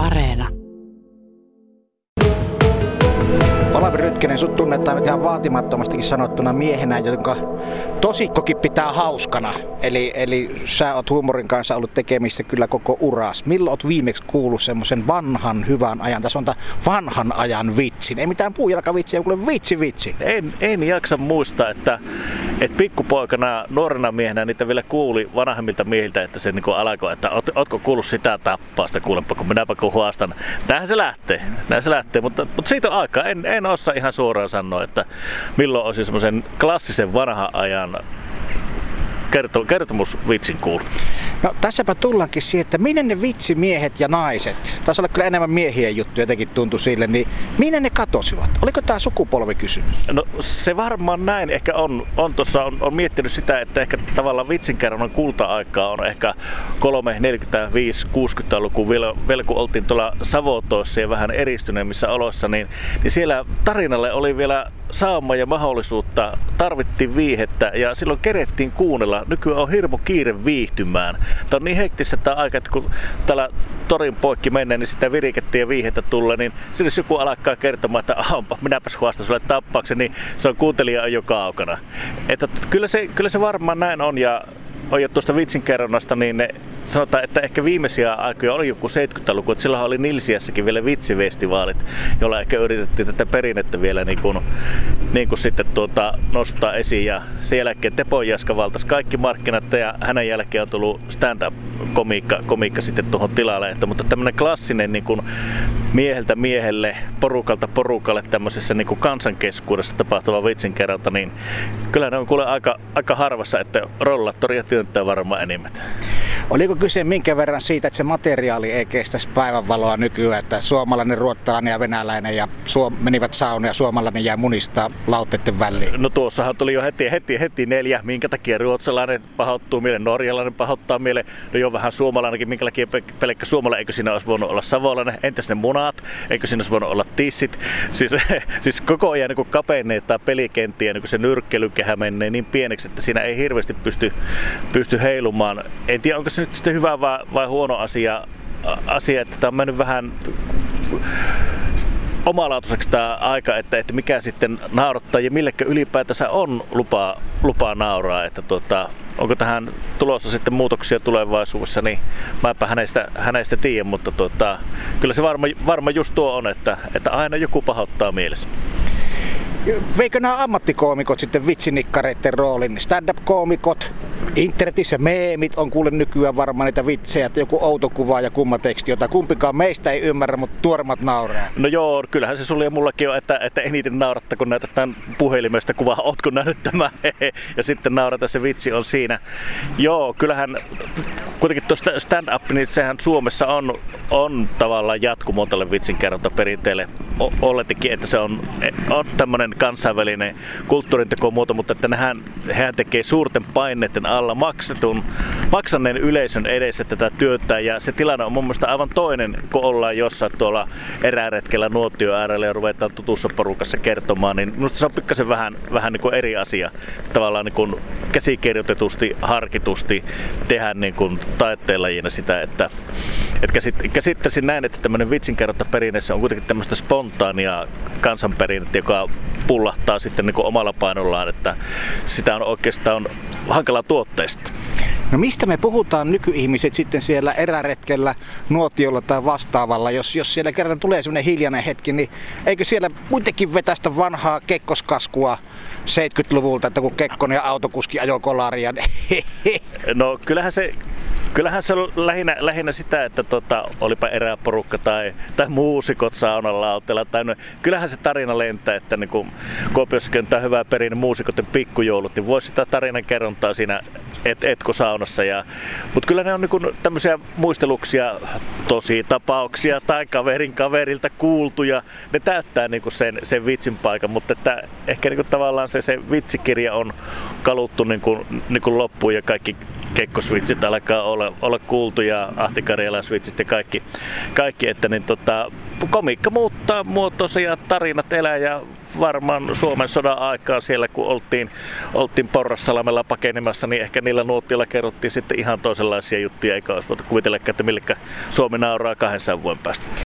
Areena. Olavi Rytkänen, sut tunnetaan ihan vaatimattomastikin sanottuna miehenä, jonka tosikkokin pitää hauskana. Eli, eli sä oot huumorin kanssa ollut tekemissä kyllä koko uras. Milloin oot viimeksi kuullut semmoisen vanhan hyvän ajan, tässä on vanhan ajan vitsin? Ei mitään puujalkavitsiä, kuule vitsi vitsi. En, en jaksa muistaa, että, että pikkupoikana, nuorena miehenä niitä vielä kuuli vanhemmilta miehiltä, että se niin alkoi, että oot, ootko kuullut sitä tappausta, kuulepa kun minäpä kun huastan. Näinhän se lähtee, näin se lähtee, mutta, mutta siitä on aikaa. En, en osaa ihan suoraan sanoa, että milloin olisi semmoisen klassisen vanhan ajan kerto, kertomusvitsin kuullut. No tässäpä tullaankin siihen, että minne ne vitsimiehet ja naiset, taisi olla kyllä enemmän miehien juttu jotenkin tuntui sille, niin minne ne katosivat? Oliko tämä sukupolvikysymys? No se varmaan näin ehkä on. On tuossa on, on, miettinyt sitä, että ehkä tavallaan vitsinkerronnan kulta-aikaa on ehkä 3, 45, 60-luku vielä, vielä kun oltiin tuolla Savotoissa ja vähän eristyneemmissä oloissa, niin, niin siellä tarinalle oli vielä saama ja mahdollisuutta, tarvittiin viihettä ja silloin kerettiin kuunnella. Nykyään on hirmu kiire viihtymään. Tämä on niin hektistä tämä aika, että kun täällä torin poikki menee, niin sitä virikettä ja viihettä tulee, niin sinne joku alkaa kertomaan, että onpa, minäpäs huostan sulle tappauksen, niin se on kuuntelija jo kaukana. Että kyllä se, kyllä se varmaan näin on ja on jo tuosta vitsinkerronnasta, niin ne sanotaan, että ehkä viimeisiä aikoja oli joku 70-luku, että silloin oli Nilsiässäkin vielä vitsifestivaalit, jolla ehkä yritettiin tätä perinnettä vielä niin kuin, niin kuin sitten tuota, nostaa esiin. Ja sen jälkeen Tepon Jaska valtasi kaikki markkinat ja hänen jälkeen on tullut stand-up-komiikka komiikka sitten tuohon tilalle. Että, mutta tämmöinen klassinen niin kuin mieheltä miehelle, porukalta porukalle tämmöisessä niin kuin kansankeskuudessa tapahtuva vitsinkerronta, niin kyllä ne on kuule aika, aika harvassa, että rollattoria työntää varmaan enimmät. Oliko kyse minkä verran siitä, että se materiaali ei kestäisi päivänvaloa nykyään, että suomalainen, ruottalainen ja venäläinen ja suom- menivät saunaan ja suomalainen jää munista lautteiden väliin? No tuossahan tuli jo heti, heti, heti neljä, minkä takia ruotsalainen pahoittuu mieleen, norjalainen pahoittaa mieleen, no jo vähän suomalainenkin, minkä takia pelkkä suomalainen, eikö siinä olisi voinut olla savolainen, entäs ne munat, eikö siinä olisi voinut olla tissit, siis, siis koko ajan niin kapenee tämä pelikenttiä, niin se nyrkkelykehä menee niin pieneksi, että siinä ei hirveästi pysty, pysty heilumaan. En tiedä, onko se nyt sitten hyvä vai, vai huono asia, asia, että tämä on mennyt vähän omalaatuiseksi tämä aika, että, että mikä sitten naurattaa ja millekä ylipäätänsä on lupaa, lupaa nauraa. Että tuota, onko tähän tulossa sitten muutoksia tulevaisuudessa, niin mäpä hänestä, hänestä tiedän, mutta tuota, kyllä se varma, varma just tuo on, että, että aina joku pahoittaa mielessä. Veikö nämä ammattikoomikot sitten vitsinikkareiden roolin? Stand-up-koomikot, internetissä meemit on kuule nykyään varmaan niitä vitsejä, että joku outo kuva ja kumma teksti, jota kumpikaan meistä ei ymmärrä, mutta tuormat nauraa. No joo, kyllähän se sulle ja mullakin on, että, että eniten nauratta, kun näytät tämän puhelimesta kuvaa, ootko nähnyt tämä, ja sitten naurata se vitsi on siinä. Joo, kyllähän kuitenkin tuosta stand-up, niin sehän Suomessa on, on tavallaan jatkumo tälle vitsinkerrontaperinteelle. Oletikin, että se on, on tämmöinen kansainvälinen kulttuurintekomuoto, mutta että nehän, hehän tekee suurten paineiden alla maksetun, maksaneen yleisön edessä tätä työtä ja se tilanne on mun mielestä aivan toinen, kun ollaan jossain tuolla eräretkellä nuotio äärellä ja ruvetaan tutussa porukassa kertomaan, niin minusta se on pikkasen vähän, vähän niin kuin eri asia. Tavallaan niin kuin käsikirjoitetusti, harkitusti tehdä niin kuin taiteenlajina sitä, että, että käsit, käsittäisin näin, että tämmöinen vitsinkerrontaperinne on kuitenkin tämmöistä spontaania kansanperinnettä, joka pullahtaa sitten niin omalla painollaan, että sitä on oikeastaan hankala tuotteista. No mistä me puhutaan nykyihmiset sitten siellä eräretkellä, nuotiolla tai vastaavalla, jos, jos siellä kerran tulee sellainen hiljainen hetki, niin eikö siellä kuitenkin vetästä vanhaa kekkoskaskua 70-luvulta, että kun Kekkonen ja autokuski ajoi kolaria? No kyllähän se Kyllähän se on lähinnä, lähinnä sitä, että tota, olipa eräporukka tai, tai muusikot saunan lauteella. Tai no, kyllähän se tarina lentää, että niin kun Kuopiossakin on hyvä perinne muusikoiden pikkujoulut, niin voisi sitä tarinan kerrontaa siinä et, etkosaunassa. Ja, mutta kyllä ne on niin tämmöisiä muisteluksia, tosi tapauksia tai kaverin kaverilta kuultuja. Ne täyttää niin sen, sen vitsin paikan, mutta että ehkä niin tavallaan se, se vitsikirja on kaluttu niin kuin, niin kuin loppuun ja kaikki kekkosvitsit alkaa olla, olla kuultu ja Ahti svitsit ja kaikki, kaikki että niin tota, komiikka muuttaa muotoisia ja tarinat elää ja varmaan Suomen sodan aikaa siellä, kun oltiin, oltiin Porrassalamella pakenemassa, niin ehkä niillä nuottilla kerrottiin sitten ihan toisenlaisia juttuja, eikä olisi voitu kuvitella, että millekä Suomi nauraa 200 vuoden päästä.